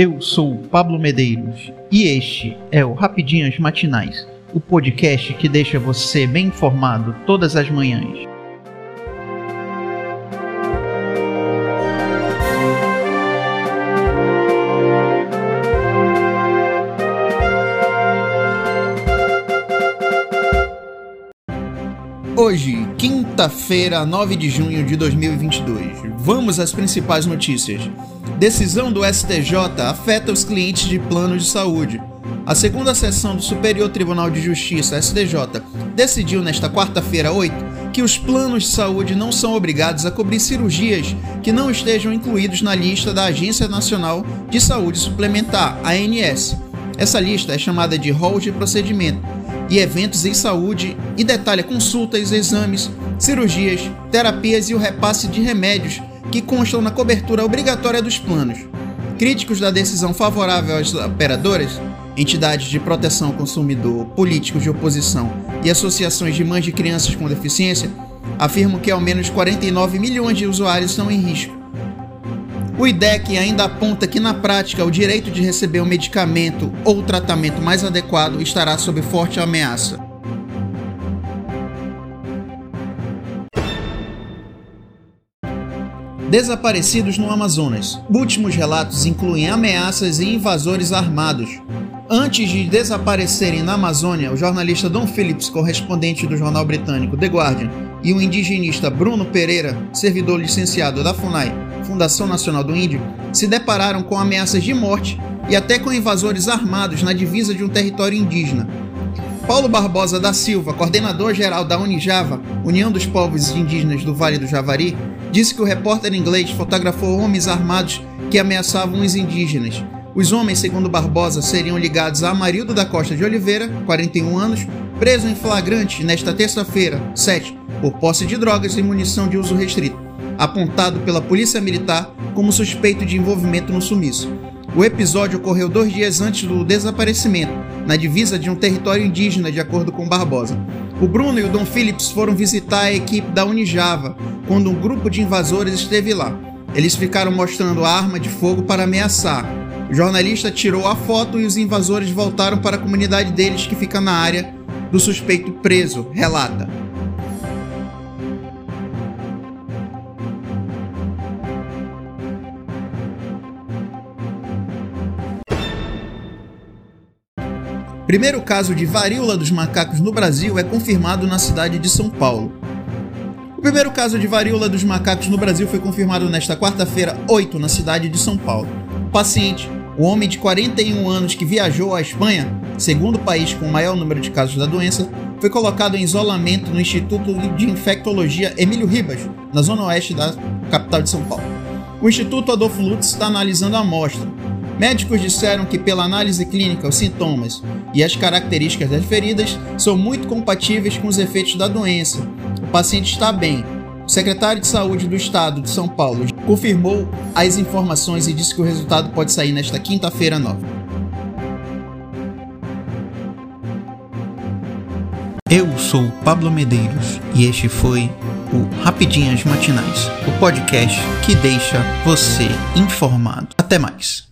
Eu sou Pablo Medeiros e este é o Rapidinhas Matinais, o podcast que deixa você bem informado todas as manhãs. Hoje, quinta-feira, 9 de junho de 2022. Vamos às principais notícias. Decisão do STJ afeta os clientes de planos de saúde. A segunda sessão do Superior Tribunal de Justiça, STJ, decidiu nesta quarta-feira, 8, que os planos de saúde não são obrigados a cobrir cirurgias que não estejam incluídos na lista da Agência Nacional de Saúde Suplementar, ANS. Essa lista é chamada de rol de procedimento e eventos em saúde e detalha consultas, exames, cirurgias, terapias e o repasse de remédios que constam na cobertura obrigatória dos planos. Críticos da decisão favorável às operadoras, entidades de proteção ao consumidor, políticos de oposição e associações de mães de crianças com deficiência afirmam que ao menos 49 milhões de usuários estão em risco o IDEC ainda aponta que, na prática, o direito de receber um medicamento ou tratamento mais adequado estará sob forte ameaça. Desaparecidos no Amazonas. Últimos relatos incluem ameaças e invasores armados. Antes de desaparecerem na Amazônia, o jornalista Don Phillips, correspondente do jornal britânico The Guardian, e o indigenista Bruno Pereira, servidor licenciado da FUNAI, Fundação Nacional do Índio, se depararam com ameaças de morte e até com invasores armados na divisa de um território indígena. Paulo Barbosa da Silva, coordenador-geral da Unijava, União dos Povos Indígenas do Vale do Javari, disse que o repórter inglês fotografou homens armados que ameaçavam os indígenas. Os homens, segundo Barbosa, seriam ligados a Amarildo da Costa de Oliveira, 41 anos, preso em flagrante nesta terça-feira, 7, por posse de drogas e munição de uso restrito apontado pela Polícia Militar como suspeito de envolvimento no sumiço. O episódio ocorreu dois dias antes do desaparecimento, na divisa de um território indígena, de acordo com Barbosa. O Bruno e o Dom Phillips foram visitar a equipe da Unijava quando um grupo de invasores esteve lá. Eles ficaram mostrando a arma de fogo para ameaçar. O jornalista tirou a foto e os invasores voltaram para a comunidade deles que fica na área do suspeito preso, relata. Primeiro caso de varíola dos macacos no Brasil é confirmado na cidade de São Paulo. O primeiro caso de varíola dos macacos no Brasil foi confirmado nesta quarta-feira, 8, na cidade de São Paulo. O paciente, o homem de 41 anos que viajou à Espanha, segundo país com o maior número de casos da doença, foi colocado em isolamento no Instituto de Infectologia Emílio Ribas, na zona oeste da capital de São Paulo. O Instituto Adolfo Lutz está analisando a amostra, Médicos disseram que, pela análise clínica, os sintomas e as características das feridas são muito compatíveis com os efeitos da doença. O paciente está bem. O secretário de Saúde do Estado de São Paulo confirmou as informações e disse que o resultado pode sair nesta quinta-feira nova. Eu sou Pablo Medeiros e este foi o Rapidinhas Matinais, o podcast que deixa você informado. Até mais.